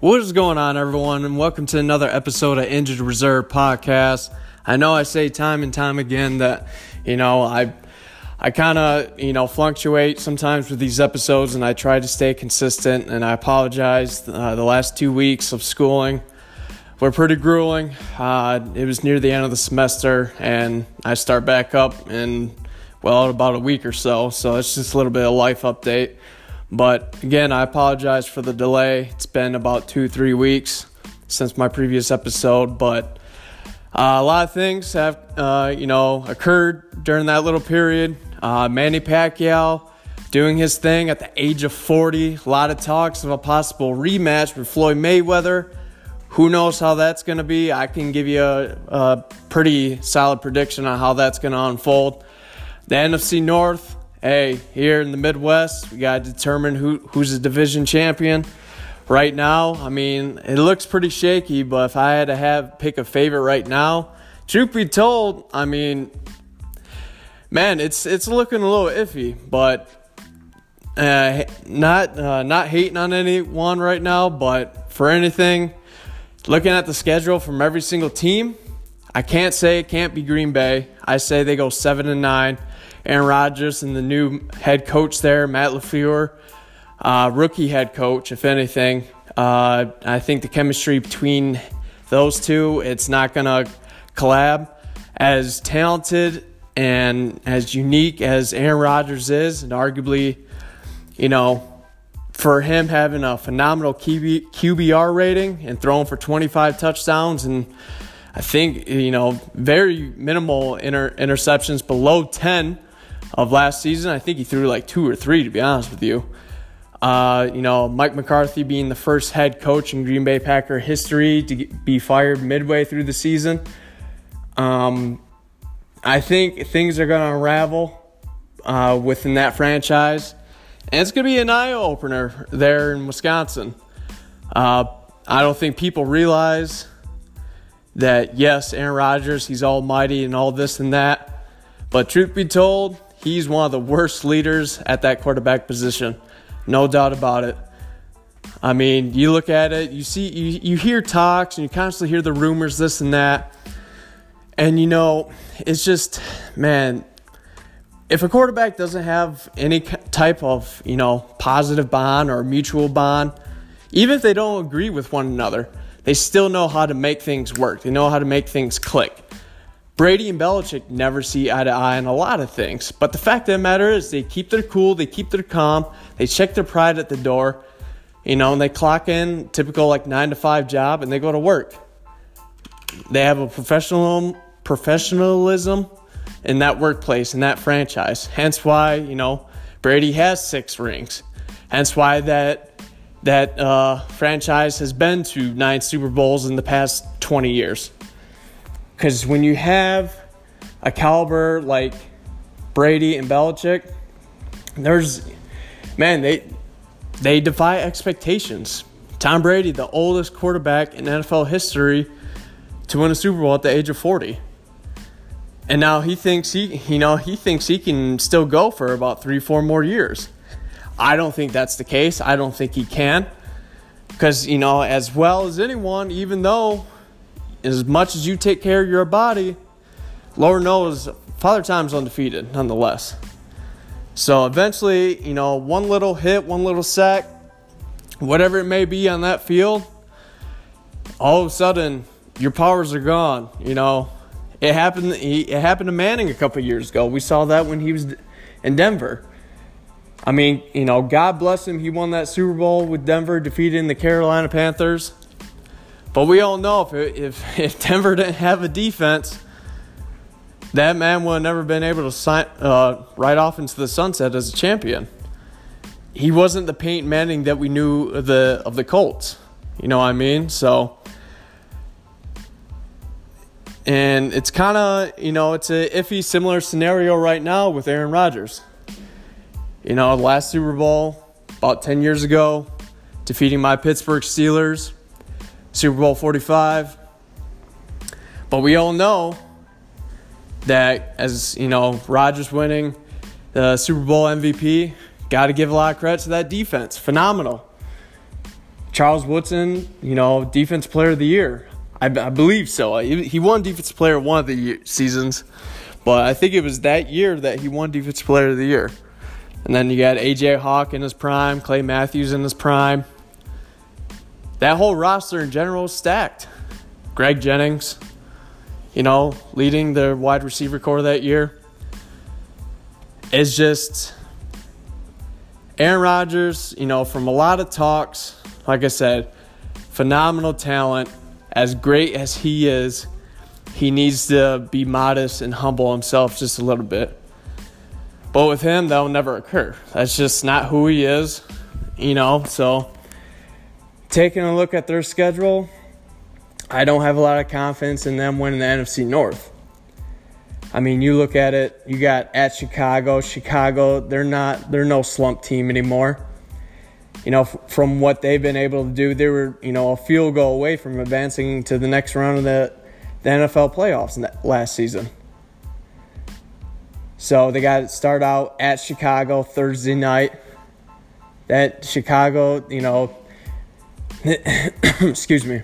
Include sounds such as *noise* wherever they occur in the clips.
What is going on, everyone, and welcome to another episode of Injured Reserve Podcast. I know I say time and time again that, you know, I I kind of, you know, fluctuate sometimes with these episodes and I try to stay consistent and I apologize. Uh, the last two weeks of schooling were pretty grueling. Uh, it was near the end of the semester and I start back up in, well, about a week or so. So it's just a little bit of life update. But again, I apologize for the delay. It's been about two, three weeks since my previous episode, but uh, a lot of things have, uh, you know, occurred during that little period. Uh, Manny Pacquiao doing his thing at the age of 40. A lot of talks of a possible rematch with Floyd Mayweather. Who knows how that's going to be? I can give you a, a pretty solid prediction on how that's going to unfold. The NFC North, hey, here in the Midwest, we got to determine who, who's the division champion. Right now, I mean, it looks pretty shaky, but if I had to have pick a favorite right now, truth be told, I mean, man, it's it's looking a little iffy, but uh, not uh, not hating on anyone right now, but for anything, looking at the schedule from every single team, I can't say it can't be Green Bay. I say they go seven and nine. Aaron Rodgers and the new head coach there, Matt LaFleur, uh, rookie head coach, if anything. Uh, I think the chemistry between those two, it's not going to collab. As talented and as unique as Aaron Rodgers is, and arguably, you know, for him having a phenomenal QB, QBR rating and throwing for 25 touchdowns and I think, you know, very minimal inter- interceptions below 10 of last season. I think he threw like two or three, to be honest with you. Uh, you know, Mike McCarthy being the first head coach in Green Bay Packer history to be fired midway through the season. Um, I think things are going to unravel uh, within that franchise, and it's going to be an eye opener there in Wisconsin. Uh, I don't think people realize that yes, Aaron Rodgers, he's almighty and all this and that, but truth be told, He's one of the worst leaders at that quarterback position. No doubt about it. I mean, you look at it, you see, you, you hear talks and you constantly hear the rumors, this and that. And, you know, it's just, man, if a quarterback doesn't have any type of, you know, positive bond or mutual bond, even if they don't agree with one another, they still know how to make things work. They know how to make things click. Brady and Belichick never see eye to eye on a lot of things. But the fact of the matter is, they keep their cool, they keep their calm, they check their pride at the door, you know, and they clock in, typical like nine to five job, and they go to work. They have a professional professionalism in that workplace, in that franchise. Hence why, you know, Brady has six rings. Hence why that that uh, franchise has been to nine Super Bowls in the past 20 years. Because when you have a caliber like Brady and Belichick, there's man they they defy expectations. Tom Brady, the oldest quarterback in NFL history to win a Super Bowl at the age of 40. And now he thinks he you know, he thinks he can still go for about 3 4 more years. I don't think that's the case. I don't think he can. Cuz you know, as well as anyone, even though as much as you take care of your body, Lord knows Father Time's undefeated nonetheless. So eventually, you know, one little hit, one little sack, whatever it may be on that field, all of a sudden your powers are gone. You know, it happened. It happened to Manning a couple years ago. We saw that when he was in Denver. I mean, you know, God bless him. He won that Super Bowl with Denver, defeating the Carolina Panthers. But we all know if, if, *laughs* if Denver didn't have a defense, that man would have never been able to sign, uh, off into the sunset as a champion. He wasn't the Peyton Manning that we knew of the of the Colts. You know what I mean? So, and it's kind of you know it's a iffy similar scenario right now with Aaron Rodgers. You know, last Super Bowl about ten years ago, defeating my Pittsburgh Steelers Super Bowl 45. But we all know that as, you know, Rodgers winning the Super Bowl MVP, got to give a lot of credit to that defense. Phenomenal. Charles Woodson, you know, defense player of the year. I, I believe so. He won defense player one of the year, seasons, but I think it was that year that he won defense player of the year. And then you got AJ Hawk in his prime, Clay Matthews in his prime. That whole roster in general is stacked. Greg Jennings, you know, leading the wide receiver core that year. It's just Aaron Rodgers, you know, from a lot of talks, like I said, phenomenal talent. As great as he is, he needs to be modest and humble himself just a little bit. But with him, that will never occur. That's just not who he is, you know. So, taking a look at their schedule, I don't have a lot of confidence in them winning the NFC North. I mean, you look at it, you got at Chicago. Chicago, they're not, they're no slump team anymore. You know, f- from what they've been able to do, they were, you know, a field goal away from advancing to the next round of the, the NFL playoffs last season. So they got to start out at Chicago Thursday night. That Chicago, you know, *coughs* excuse me.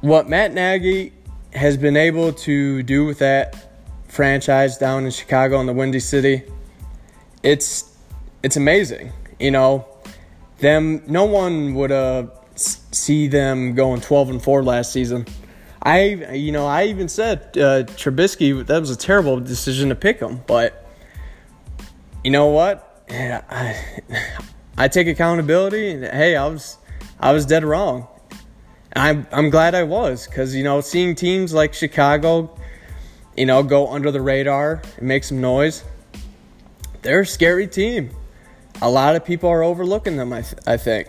What Matt Nagy has been able to do with that franchise down in Chicago in the Windy City, it's it's amazing. You know, them no one would uh, see them going 12 and 4 last season. I you know, I even said uh, Trubisky that was a terrible decision to pick him, but you know what? *sighs* I, I take accountability. and Hey, I was I was dead wrong. I'm I'm glad I was because you know seeing teams like Chicago, you know, go under the radar and make some noise. They're a scary team. A lot of people are overlooking them. I th- I think.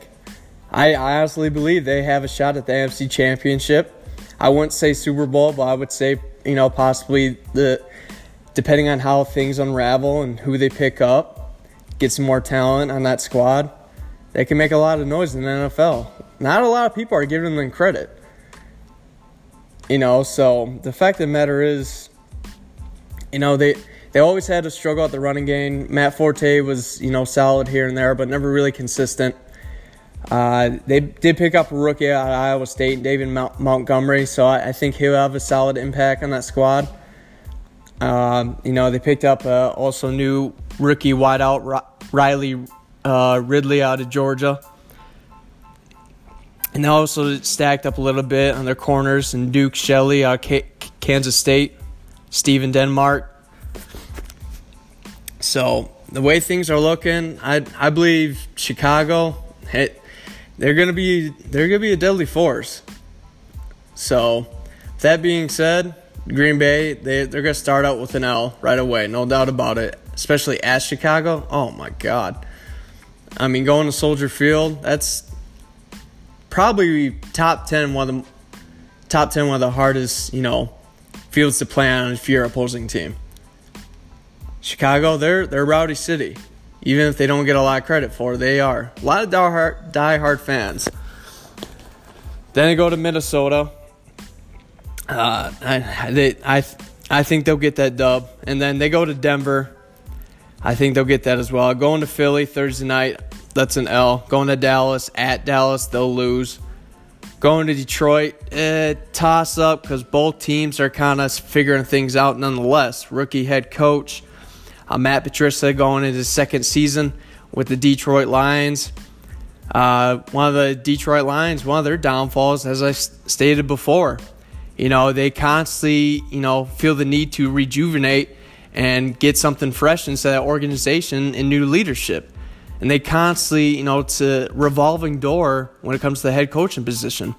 I, I honestly believe they have a shot at the AFC Championship. I wouldn't say Super Bowl, but I would say you know possibly the depending on how things unravel and who they pick up, get some more talent on that squad. They can make a lot of noise in the NFL not a lot of people are giving them credit. You know, so the fact of the matter is, you know, they they always had to struggle at the running game. Matt Forte was, you know, solid here and there, but never really consistent. Uh, they did pick up a rookie out of Iowa State, David Mount- Montgomery, so I, I, think he'll have a solid impact on that squad. Um, you know, they picked up uh, also new rookie wideout Riley uh, Ridley out of Georgia. And they also stacked up a little bit on their corners and Duke Shelley out of Kansas State, Stephen Denmark. So the way things are looking, I I believe Chicago, they're gonna be they're gonna be a deadly force. So that being said, Green Bay they they're gonna start out with an L right away, no doubt about it. Especially at Chicago. Oh my God. I mean, going to Soldier Field, that's probably top 10 one of the top 10 one of the hardest you know fields to play on if you're opposing team. Chicago they're they're rowdy city even if they don't get a lot of credit for it, they are. A lot of die-hard, die-hard fans. Then they go to minnesota. Uh, I, they, I, I think they'll get that dub. And then they go to denver i think they'll get that as well going to philly thursday night that's an L. Going to Dallas, at Dallas, they'll lose. Going to Detroit, eh, toss up because both teams are kind of figuring things out nonetheless. Rookie head coach uh, Matt Patricia going into his second season with the Detroit Lions. Uh, one of the Detroit Lions, one of their downfalls, as I stated before, you know, they constantly, you know, feel the need to rejuvenate and get something fresh into that organization and new leadership and they constantly, you know, it's a revolving door when it comes to the head coaching position.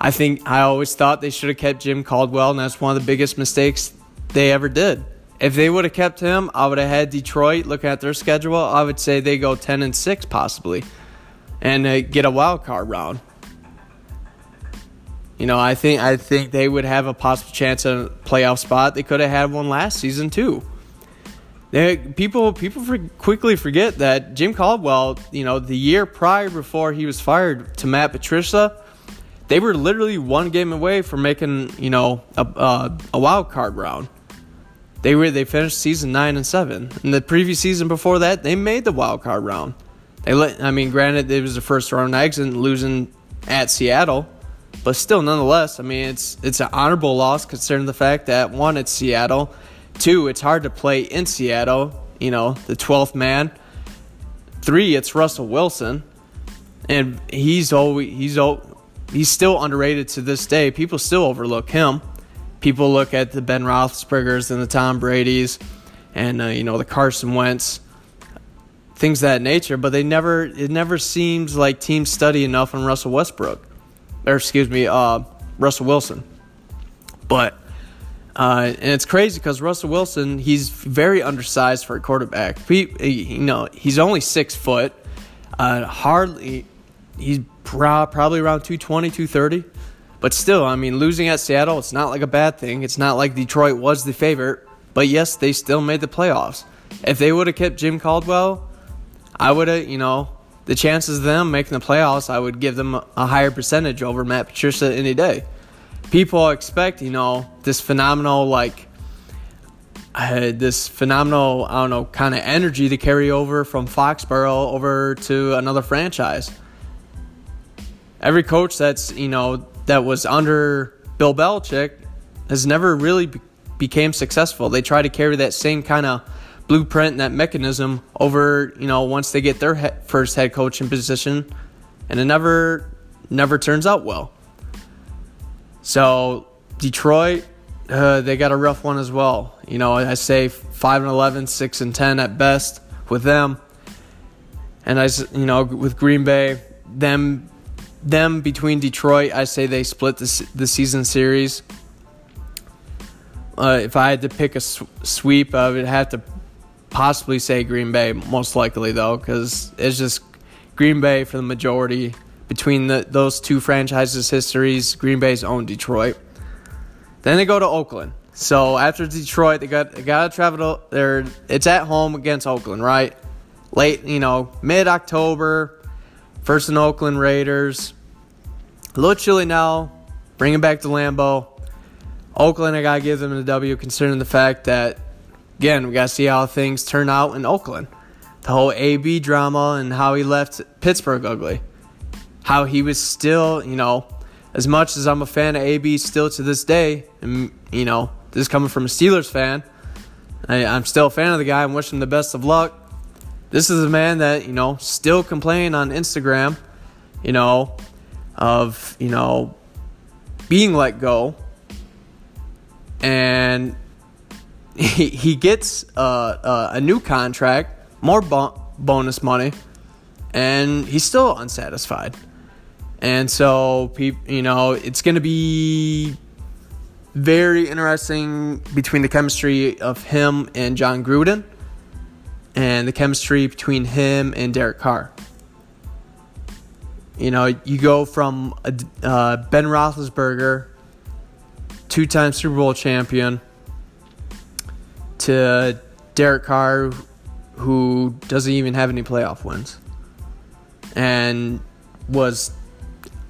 I think I always thought they should have kept Jim Caldwell, and that's one of the biggest mistakes they ever did. If they would have kept him, I would have had Detroit looking at their schedule. I would say they go ten and six possibly, and uh, get a wild card round. You know, I think I think they would have a possible chance at a playoff spot. They could have had one last season too. They, people people for, quickly forget that Jim Caldwell, you know, the year prior before he was fired to Matt Patricia, they were literally one game away from making you know a, a, a wild card round. They were they finished season nine and seven, and the previous season before that they made the wild card round. They let. I mean, granted, it was the first round exit, losing at Seattle, but still, nonetheless, I mean, it's it's an honorable loss considering the fact that one, it's Seattle, two, it's hard to play in Seattle. You know, the twelfth man. Three, it's Russell Wilson, and he's always he's he's still underrated to this day. People still overlook him. People look at the Ben Roethlisberger's and the Tom Brady's, and uh, you know the Carson Wentz, things that nature. But they never it never seems like teams study enough on Russell Westbrook, or excuse me, uh, Russell Wilson. But uh, and it's crazy because Russell Wilson, he's very undersized for a quarterback. He, you know, he's only six foot. Uh, hardly, he's probably around 220, 230. But still, I mean, losing at Seattle, it's not like a bad thing. It's not like Detroit was the favorite. But yes, they still made the playoffs. If they would have kept Jim Caldwell, I would have, you know, the chances of them making the playoffs, I would give them a higher percentage over Matt Patricia any day people expect, you know, this phenomenal, like, uh, this phenomenal, I don't know, kind of energy to carry over from Foxborough over to another franchise. Every coach that's, you know, that was under Bill Belichick has never really be- became successful. They try to carry that same kind of blueprint, and that mechanism over, you know, once they get their he- first head coaching position, and it never, never turns out well. So Detroit, uh, they got a rough one as well. You know, I say five and 11, 6 and ten at best with them. And I, you know, with Green Bay, them, them between Detroit, I say they split the the season series. Uh, if I had to pick a sweep, I would have to possibly say Green Bay, most likely though, because it's just Green Bay for the majority between the, those two franchises' histories, Green Bay's own Detroit. Then they go to Oakland. So after Detroit, they got they got to travel. There, it's at home against Oakland, right? Late, you know, mid October. First in Oakland Raiders. A little chilly now. Bring it back to Lambeau. Oakland, I gotta give them a W, considering the fact that again we gotta see how things turn out in Oakland. The whole AB drama and how he left Pittsburgh ugly how he was still, you know, as much as I'm a fan of AB still to this day, and, you know, this is coming from a Steelers fan, I, am still a fan of the guy. I'm him the best of luck. This is a man that, you know, still complain on Instagram, you know, of, you know, being let go. And he, he gets uh, uh, a new contract, more bo- bonus money, and he's still unsatisfied. And so, you know, it's going to be very interesting between the chemistry of him and Jon Gruden and the chemistry between him and Derek Carr. You know, you go from uh, Ben Roethlisberger, two time Super Bowl champion, to Derek Carr, who doesn't even have any playoff wins and was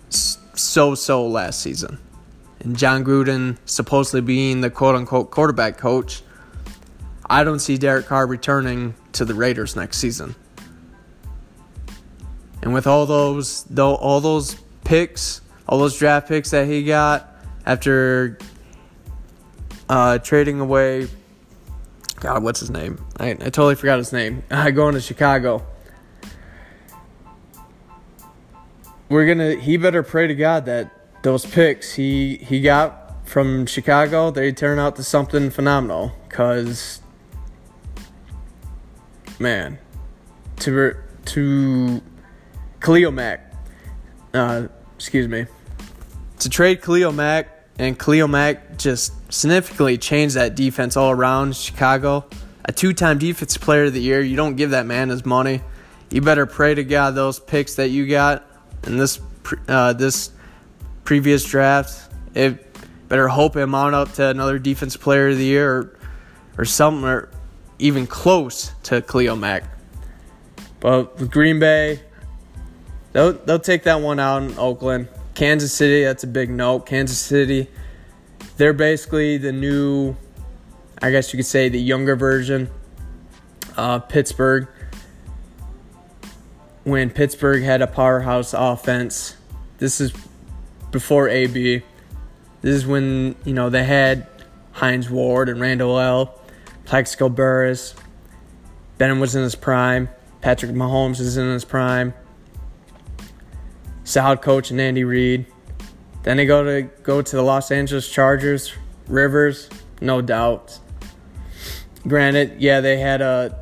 so so last season. And Jon Gruden supposedly being the quote unquote quarterback coach, I don't see Derek Carr returning to the Raiders next season. And with all those though all those picks, all those draft picks that he got after uh, trading away God, what's his name? I, I totally forgot his name. *laughs* I going to Chicago. we're gonna. He better pray to God that those picks he he got from Chicago they turn out to something phenomenal. Cause man, to to Khalil Mack, uh, excuse me, to trade Khalil Mack and Khalil Mack just significantly changed that defense all around Chicago. A two-time defensive player of the year. You don't give that man his money. You better pray to God those picks that you got in this uh, this previous draft. It better hope it mount up to another defensive player of the year or, or something or even close to Khalil Mack. But with Green Bay, they'll they'll take that one out in Oakland. Kansas City, that's a big note. Kansas City, they're basically the new, I guess you could say, the younger version. Uh, Pittsburgh when Pittsburgh had a powerhouse offense. This is before AB. This is when, you know, they had Hines Ward and Randle El, Plaxico Burress, Benham was in his prime. Patrick Mahomes is in his prime. Solid coach and Andy Reid. Then they go to go to the Los Angeles Chargers. Rivers, no doubt. Granted, yeah, they had a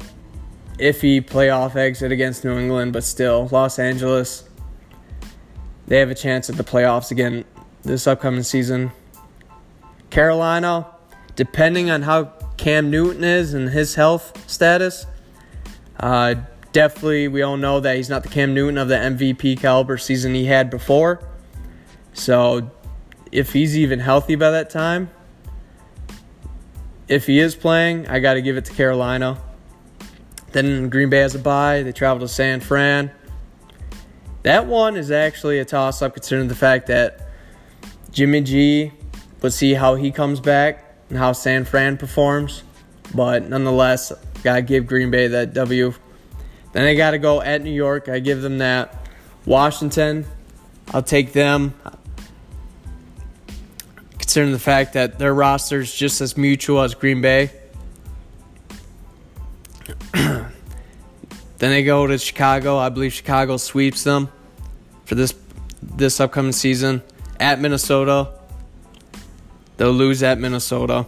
iffy playoff exit against New England, but still, Los Angeles, they have a chance at the playoffs again this upcoming season. Carolina, depending on how Cam Newton is and his health status, uh, definitely we all know that he's not the Cam Newton of the MVP caliber season he had before. So if he's even healthy by that time, if he is playing, I got to give it to Carolina. Then Green Bay has a bye. They travel to San Fran. That one is actually a toss up considering the fact that Jimmy G, let's see how he comes back and how San Fran performs. But nonetheless, got to give Green Bay that W. Then I got to go at New York. I give them that. Washington, I'll take them. Considering the fact that their roster is just as mutual as Green Bay. *clears throat* then they go to Chicago. I believe Chicago sweeps them for this this upcoming season. At Minnesota, they'll lose at Minnesota.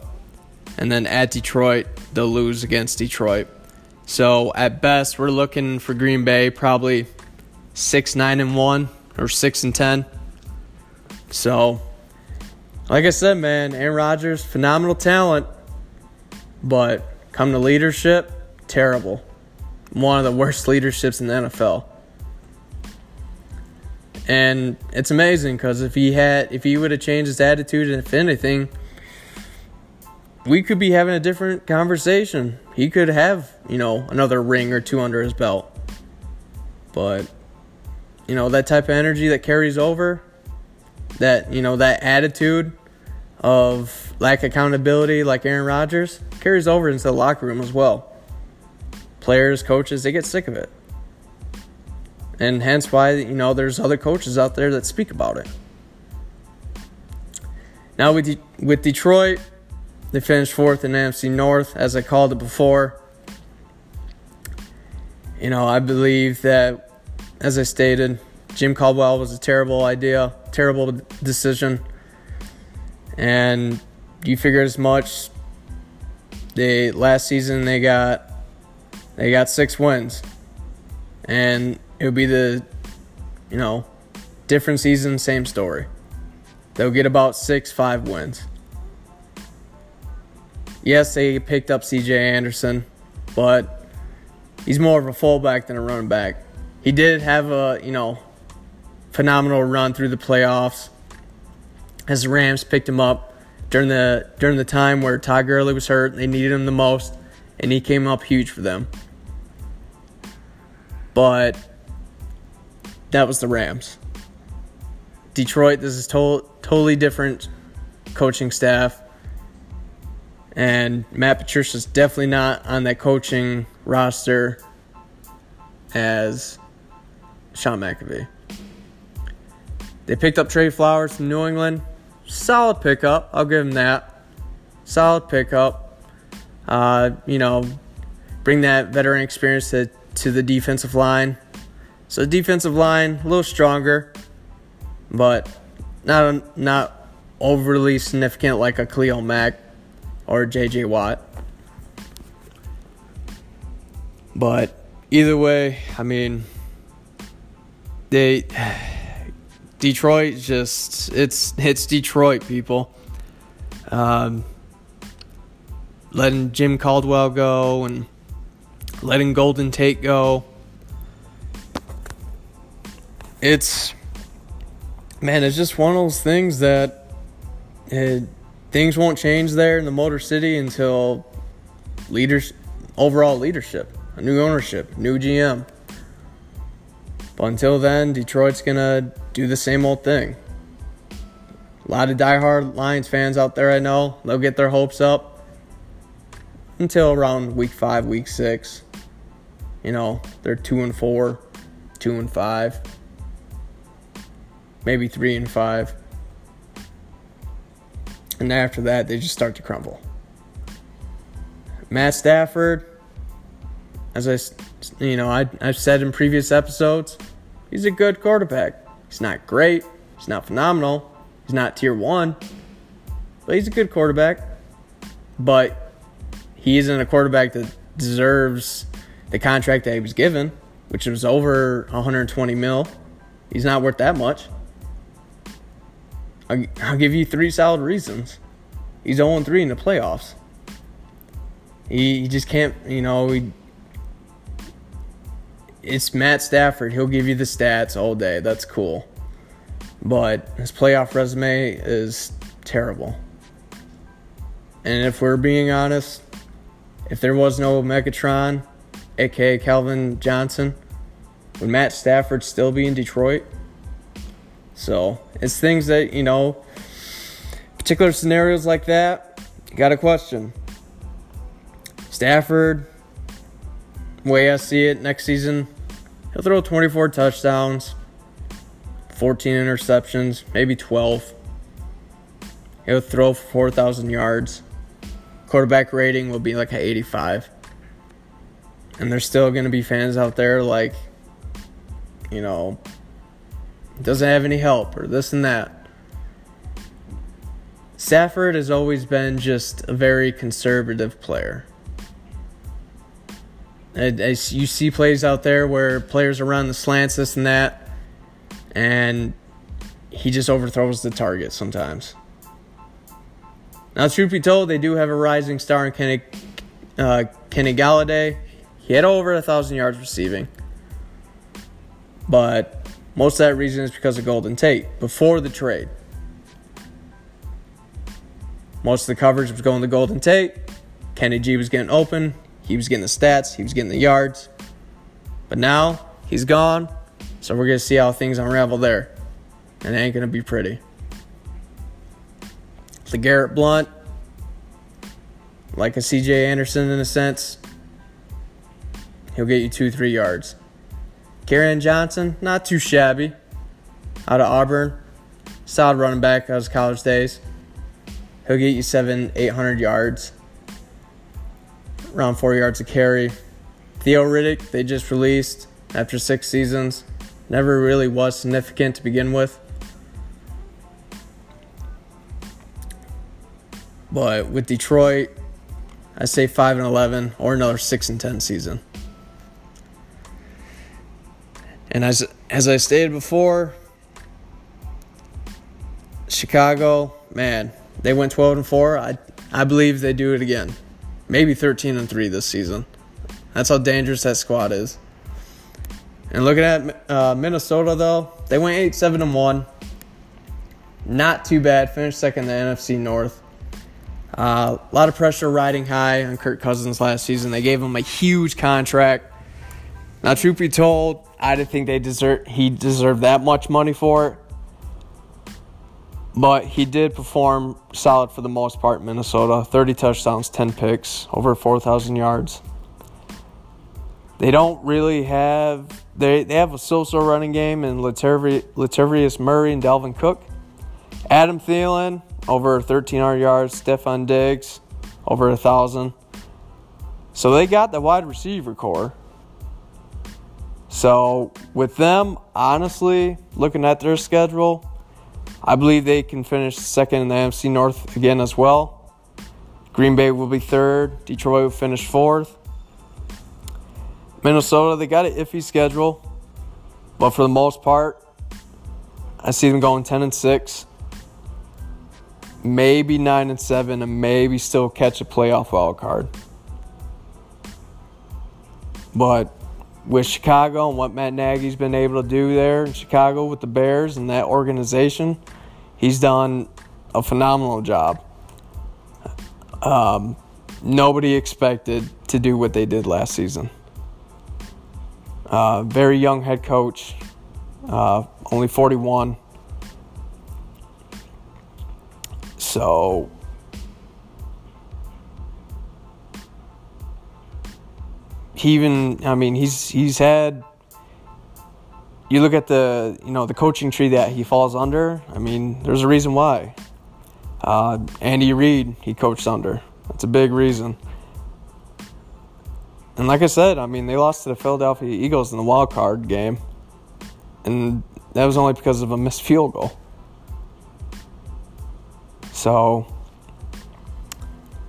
And then at Detroit, they'll lose against Detroit. So at best, we're looking for Green Bay probably six, nine, and one, or six and ten. So, like I said, man, Aaron Rodgers, phenomenal talent, but come to leadership, terrible. One of the worst leaderships in the NFL. And it's amazing because if he had, if he would have changed his attitude, and if anything, we could be having a different conversation. He could have, you know, another ring or two under his belt. But, you know, that type of energy that carries over, that, you know, that attitude of lack of accountability like Aaron Rodgers carries over into the locker room as well. Players, coaches, they get sick of it. And hence why, you know, there's other coaches out there that speak about it. Now with De- with Detroit, they finished fourth in NFC North, as I called it before. You know, I believe that, as I stated, Jim Caldwell was a terrible idea, terrible decision. And you figure as much. They last season they got they got six wins, and it would be the you know different season, same story. They'll get about six, five wins. Yes, they picked up CJ Anderson, but he's more of a fullback than a running back. He did have a, you know, phenomenal run through the playoffs as the Rams picked him up during the during the time where Todd Gurley was hurt. They needed him the most, and he came up huge for them. But that was the Rams. Detroit, this is to- totally different coaching staff. And Matt Patricia's definitely not on that coaching roster as Sean McVay. They picked up Trey Flowers from New England. Solid pickup. I'll give him that. Solid pickup. Uh, you know, bring that veteran experience to, to the defensive line. So defensive line a little stronger, but not not overly significant like a Khalil Mack or JJ Watt. But either way, I mean, they Detroit just it's it's Detroit people. Um, letting Jim Caldwell go and letting Golden Tate go. It's man, it's just one of those things that it, things won't change there in the Motor City until leaders overall leadership, a new ownership, new GM. But until then, Detroit's gonna do the same old thing. A lot of diehard Lions fans out there, I know, they'll get their hopes up until around week five, week six. You know, they're two and four, two and five, maybe three and five. And after that, they just start to crumble. Matt Stafford, as I, you know, I, I've said in previous episodes, he's a good quarterback. He's not great. He's not phenomenal. He's not tier one, but he's a good quarterback. But he isn't a quarterback that deserves the contract that he was given, which was over 120 mil. He's not worth that much. I'll, give you three solid reasons. He's 0 3 in the playoffs. He, he just can't, you know, he, it's Matt Stafford. He'll give you the stats all day. That's cool. But his playoff resume is terrible. And if we're being honest, if there was no Megatron, aka Calvin Johnson, would Matt Stafford still be in Detroit? So it's things that, you know, particular scenarios like that, you got a question. Stafford, way I see it next season, he'll throw 24 touchdowns, 14 interceptions, maybe 12. He'll throw 4,000 yards. Quarterback rating will be like an 85. And there's still going to be fans out there like, you know, doesn't have any help or this and that. Stafford has always been just a very conservative player. As you see plays out there where players are running the slants, this and that, and he just overthrows the target sometimes. Now, truth be told, they do have a rising star in Kenny, uh, Kenny Golladay. He had over a thousand yards receiving, but most of that reason is because of Golden Tate before the trade. Most of the coverage was going to Golden Tate. Kenny G was getting open. He was getting the stats. He was getting the yards. But now he's gone. So we're going to see how things unravel there. And it ain't going to be pretty. LeGarrette Blount, like a CJ Anderson in a sense, he'll get you two, three yards. Kerryon Johnson, not too shabby. Out of Auburn, solid running back out of his college days. He'll get you seven, eight hundred yards, around four yards a carry. Theo Riddick, they just released after six seasons, never really was significant to begin with. But with Detroit, I say five and eleven or another six and ten season. And as as I stated before, Chicago, man, they went 12 and 4. I I believe they do it again. Maybe 13 and 3 this season. That's how dangerous that squad is. And looking at uh, Minnesota though, they went 8 7 and 1. Not too bad. Finished second in the NFC North. Uh, a lot of pressure riding high on Kirk Cousins last season. They gave him a huge contract. Now, truth be told, I didn't think they deserve he deserved that much money for it. But he did perform solid for the most part in Minnesota. 30 touchdowns, 10 picks, over 4,000 yards. They don't really have they they have a so-so running game in Latavius Murray and Dalvin Cook. Adam Thielen over 1,300 yards. Stefon Diggs over a 1,000. So they got the wide receiver core. So with them, honestly, looking at their schedule, I believe they can finish second in the NFC North again as well. Green Bay will be third. Detroit will finish fourth. Minnesota, they got an iffy schedule, but for the most part, I see them going 10 and 6, maybe 9 and 7, and maybe still catch a playoff wild card. But with Chicago and what Matt Nagy's been able to do there in Chicago with the Bears and that organization, he's done a phenomenal job. Um, nobody expected to do what they did last season. Uh, very young head coach, uh, only 41. So he even I mean he's he's had you look at the you know the coaching tree that he falls under. I mean, there's a reason why. Uh, Andy Reid, he coached under. That's a big reason. And like I said, I mean, they lost to the Philadelphia Eagles in the wild card game, and that was only because of a missed field goal. So,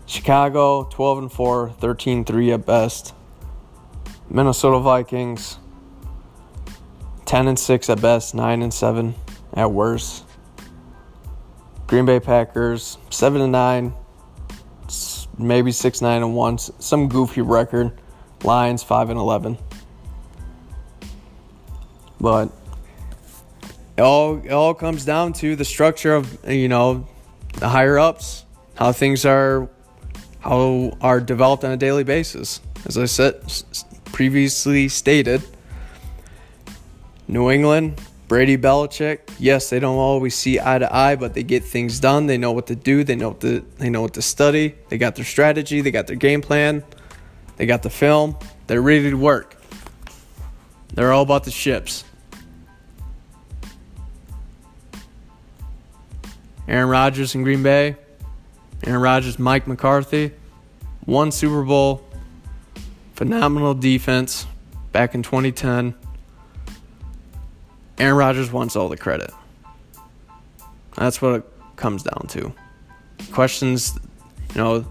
Chicago 12 and 4, 13 3 at best. Minnesota Vikings 10 and 6 at best, 9 and 7 at worst. Green Bay Packers 7 and 9, maybe 6 9 and 1, some goofy record. Lions 5 and 11. But it all it all comes down to the structure of you know the higher ups, how things are how are developed on a daily basis. As I said previously stated, New England, Brady Belichick, yes, they don't always see eye to eye, but they get things done. They know what to do. They know what to, they know what to study. They got their strategy. They got their game plan. They got the film. They're ready to work. They're all about the ships. Aaron Rodgers in Green Bay. Aaron Rodgers, Mike McCarthy. One Super Bowl. Phenomenal defense back in 2010. Aaron Rodgers wants all the credit. That's what it comes down to. Questions, you know,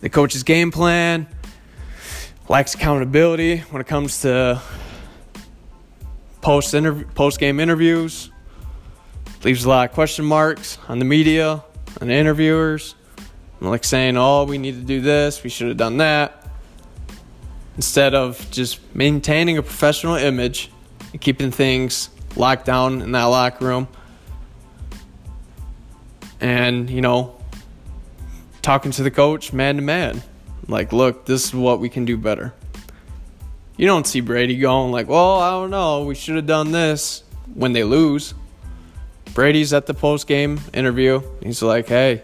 the coach's game plan, lacks accountability when it comes to post interview, post game interviews. Leaves a lot of question marks on the media and the interviewers. Like saying, "Oh, we need to do this. We should have done that." Instead of just maintaining a professional image and keeping things locked down in that locker room, and you know, talking to the coach man to man. Like, look, this is what we can do better. You don't see Brady going like, well, I don't know, we should have done this when they lose. Brady's at the post game interview. He's like, hey,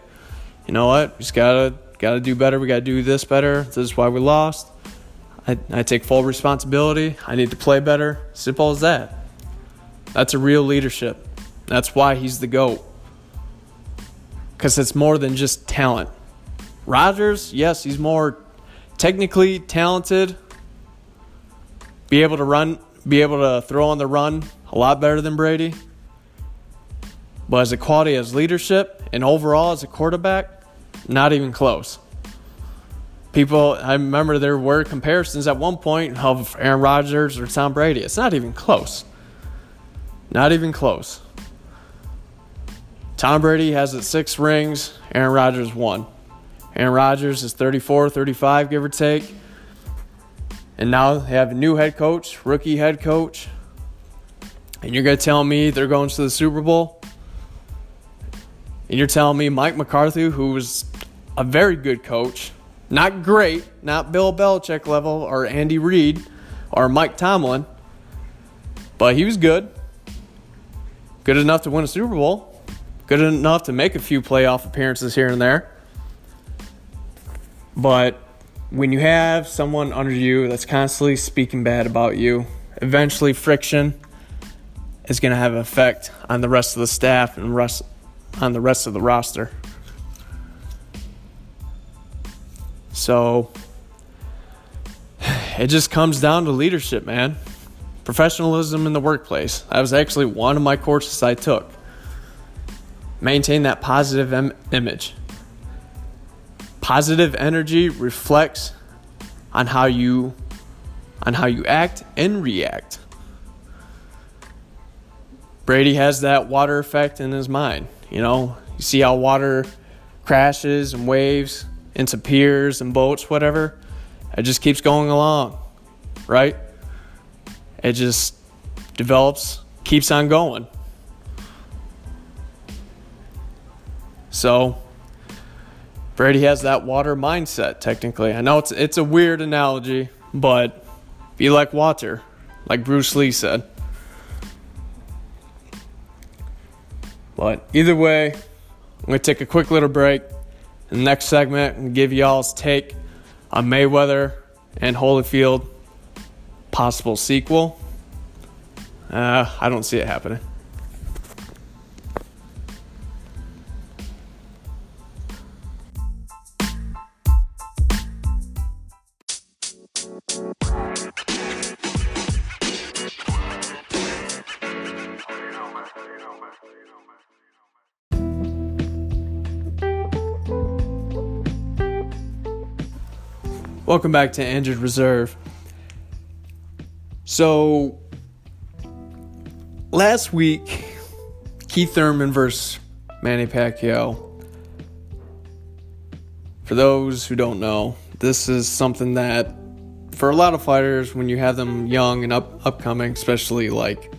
you know what? We just gotta gotta do better. We gotta do this better. This is why we lost. I, I take full responsibility. I need to play better. Simple as that. That's a real leadership. That's why he's the GOAT. Because it's more than just talent. Rodgers, yes, he's more technically talented. Be able to run, be able to throw on the run a lot better than Brady. But as a quality as leadership and overall as a quarterback, not even close. People, I remember there were comparisons at one point of Aaron Rodgers or Tom Brady. It's not even close. Not even close. Tom Brady has it six rings, Aaron Rodgers one. Aaron Rodgers is 34, 35, give or take. And now they have a new head coach, rookie head coach. And you're going to tell me they're going to the Super Bowl? And you're telling me Mike McCarthy, who was a very good coach, not great, not Bill Belichick level or Andy Reid or Mike Tomlin, but he was good. Good enough to win a Super Bowl, good enough to make a few playoff appearances here and there. But when you have someone under you that's constantly speaking bad about you, eventually friction is going to have an effect on the rest of the staff and rest on the rest of the roster. So *sighs* it just comes down to leadership, man. Professionalism in the workplace. That was actually one of my courses I took. Maintain that positive em- image positive energy reflects on how you on how you act and react. Brady has that water effect in his mind. You know, you see how water crashes and waves into piers and boats, whatever. It just keeps going along, right? It just develops, keeps on going. So, Brady has that water mindset, technically. I know it's it's a weird analogy, but be like water, like Bruce Lee said. But either way, I'm gonna take a quick little break. In the next segment, and give y'all's take on Mayweather and Holyfield possible sequel. Uh, I don't see it happening. Welcome back to Injured Reserve. So, last week, Keith Thurman versus Manny Pacquiao. For those who don't know, this is something that, for a lot of fighters, when you have them young and up, upcoming, especially like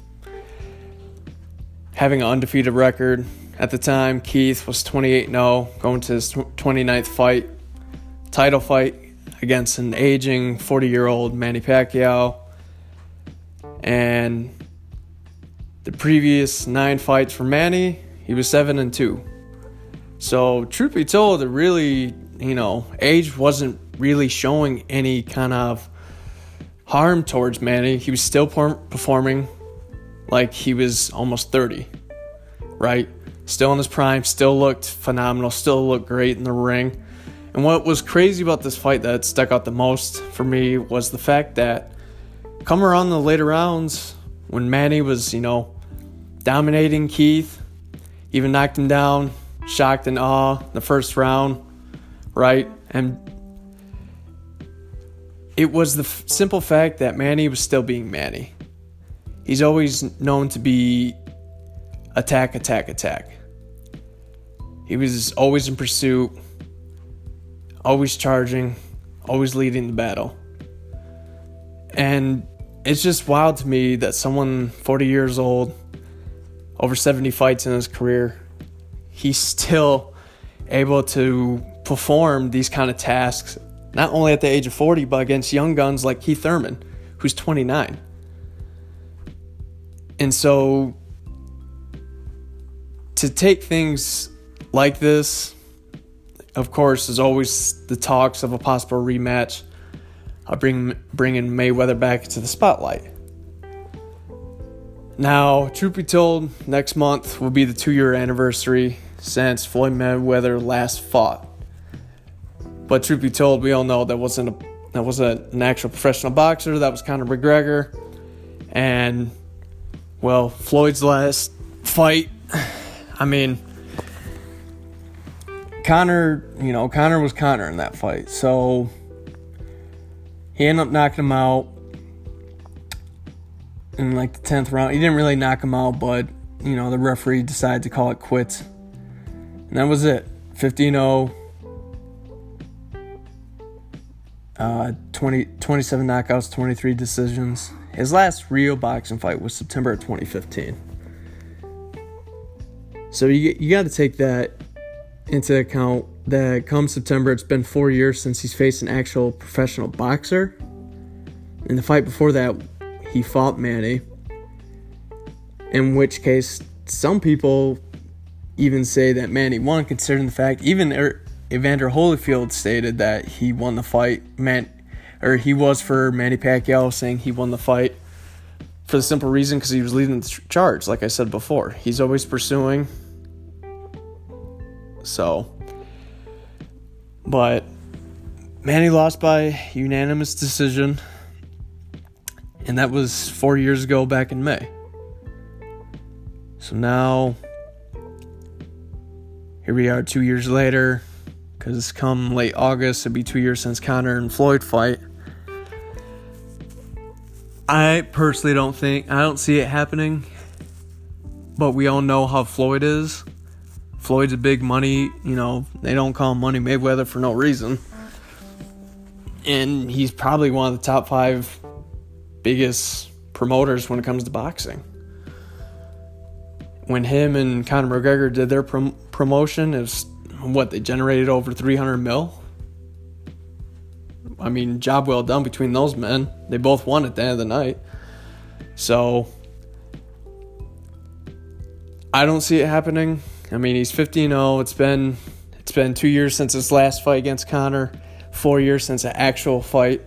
having an undefeated record, at the time, Keith was 28 0, going to his 29th fight, title fight against an aging 40 year old Manny Pacquiao. And the previous nine fights for Manny, he was 7 and 2. So, truth be told, it really, you know, age wasn't really showing any kind of harm towards Manny. He was still performing like he was almost 30, right? Still in his prime, still looked phenomenal, still looked great in the ring. And what was crazy about this fight that stuck out the most for me was the fact that come around the later rounds when Manny was, you know, dominating Keith, even knocked him down, shocked and awe the first round, right? And it was the f- simple fact that Manny was still being Manny. He's always known to be attack, attack, attack. He was always in pursuit always charging, always leading the battle. And it's just wild to me that someone 40 years old, over 70 fights in his career, he's still able to perform these kind of tasks, not only at the age of 40, but against young guns like Keith Thurman, who's 29. And so to take things like this of course, there's always the talks of a possible rematch. I'll bring bringing Mayweather back to the spotlight. Now, truth be told, next month will be the two-year anniversary since Floyd Mayweather last fought. But truth be told, we all know that wasn't a that wasn't an actual professional boxer. That was Conor McGregor, and well, Floyd's last fight. *sighs* I mean, Conor, you know, Conor was Conor in that fight. So he ended up knocking him out in like the 10th round. He didn't really knock him out, but, you know, the referee decided to call it quits. And that was it. 15 0. Uh, 20, 27 knockouts, 23 decisions. His last real boxing fight was September of 2015. So you, you got to take that into account that come September, it's been four years since he's faced an actual professional boxer. In the fight before that, he fought Manny. In which case, some people even say that Manny won, considering the fact even er- Evander Holyfield stated that he won the fight. Man, or he was for Manny Pacquiao, saying he won the fight for the simple reason because he was leading the charge. Like I said before, he's always pursuing so, but Manny lost by unanimous decision, and that was four years ago back in May. So now, here we are two years later, because it's come late August, it'd be two years since Conor and Floyd fight. I personally don't think, I don't see it happening, but we all know how Floyd is. Floyd's a big money, you know, they don't call him Money Mayweather for no reason. And he's probably one of the top five biggest promoters when it comes to boxing. When him and Conor McGregor did their prom- promotion, was what they generated over 300 mil. I mean, job well done between those men. They both won at the end of the night. So, I don't see it happening. I mean, he's 15-0. It's been it's been 2 years since his last fight against Conor, 4 years since an actual fight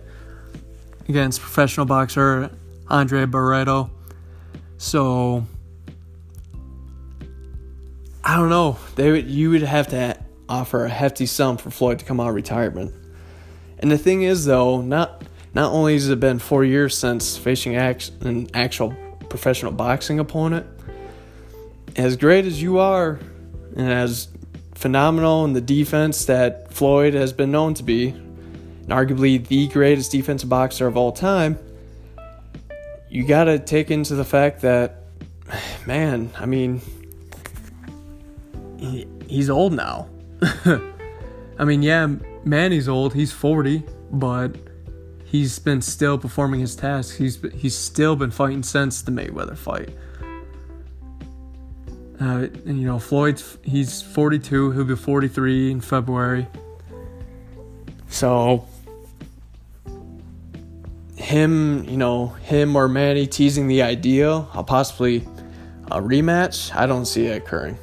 against professional boxer Andre Berto. So I don't know. They would, you would have to offer a hefty sum for Floyd to come out of retirement. And the thing is, though, not not only has it been four years since facing an actual professional boxing opponent, as great as you are, and as phenomenal in the defense that Floyd has been known to be, and arguably the greatest defensive boxer of all time, you got to take into the fact that, *sighs* man, I mean, he, he's old now. *laughs* I mean, yeah, Manny's old. He's 40, but he's been still performing his tasks. He's he's still been fighting since the Mayweather fight. Uh, and you know, Floyd's he's 42. He'll be 43 in February. So him, you know, him or Manny teasing the idea of possibly a rematch, I don't see it occurring.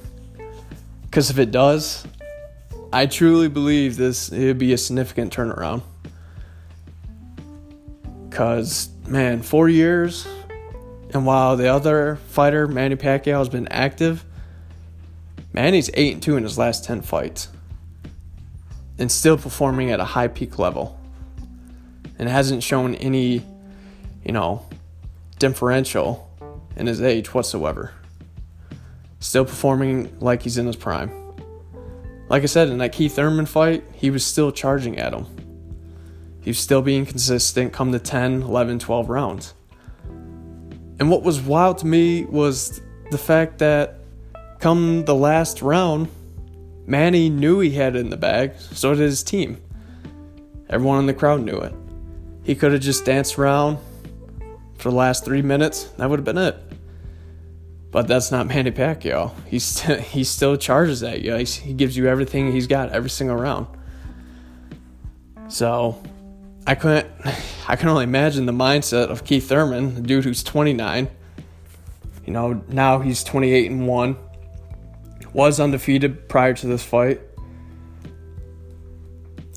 Because if it does, I truly believe this it would be a significant turnaround. Cause man, four years, and while the other fighter Manny Pacquiao has been active, Manny's eight and two in his last ten fights, and still performing at a high peak level, and hasn't shown any, you know, differential in his age whatsoever. Still performing like he's in his prime. Like I said, in that Keith Thurman fight, he was still charging at him. He was still being consistent come to 10, 11, 12 rounds. And what was wild to me was the fact that come the last round, Manny knew he had it in the bag, so did his team. Everyone in the crowd knew it. He could have just danced around for the last three minutes, that would have been it. But that's not Manny Pacquiao. He's st- *laughs* he still charges at you. he gives you everything he's got every single round. So I couldn't. *sighs* I can only imagine the mindset of Keith Thurman, the dude who's 29. You know, now he's 28 and one. Was undefeated prior to this fight.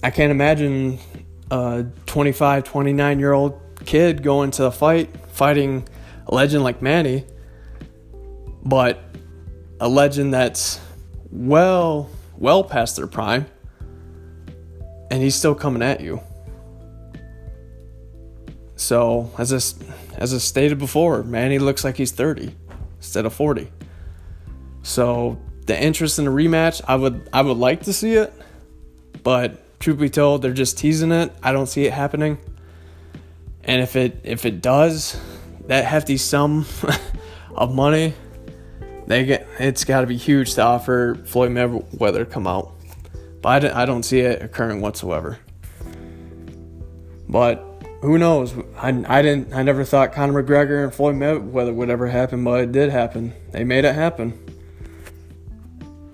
I can't imagine a 25, 29 year old kid going to the fight fighting a legend like Manny, but a legend that's well, well past their prime, and he's still coming at you. So, as I, as I stated before, Manny looks like he's 30 instead of 40. So, the interest in a rematch, I would I would like to see it, but truth be told, they're just teasing it. I don't see it happening. And if it if it does, that hefty sum *laughs* of money, they get it's got to be huge to offer Floyd Mayweather come out. But I, don't, I don't see it occurring whatsoever. But who knows? I, I didn't. I never thought Conor McGregor and Floyd Mayweather would ever happen, but it did happen. They made it happen,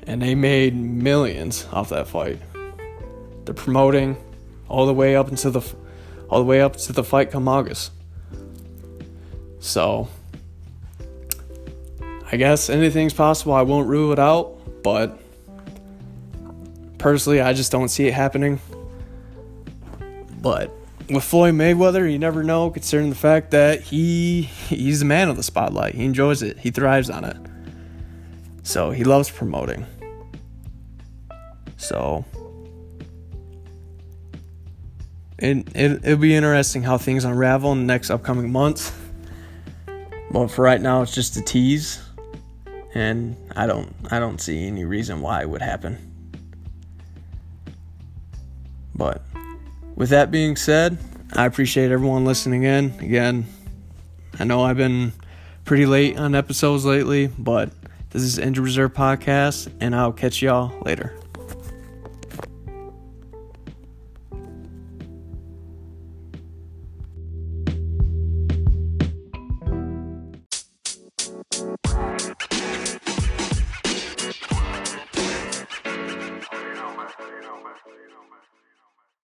and they made millions off that fight. They're promoting all the way up into the, all the way up to the fight come August. So, I guess anything's possible. I won't rule it out, but personally, I just don't see it happening. But with Floyd Mayweather, you never know, considering the fact that he he's the man of the spotlight. He enjoys it. He thrives on it. So he loves promoting. So it, it it'll be interesting how things unravel in the next upcoming months. But for right now, it's just a tease, and I don't I don't see any reason why it would happen. But with that being said, I appreciate everyone listening in. Again, I know I've been pretty late on episodes lately, but this is Injured Reserve Podcast, and I'll catch y'all later.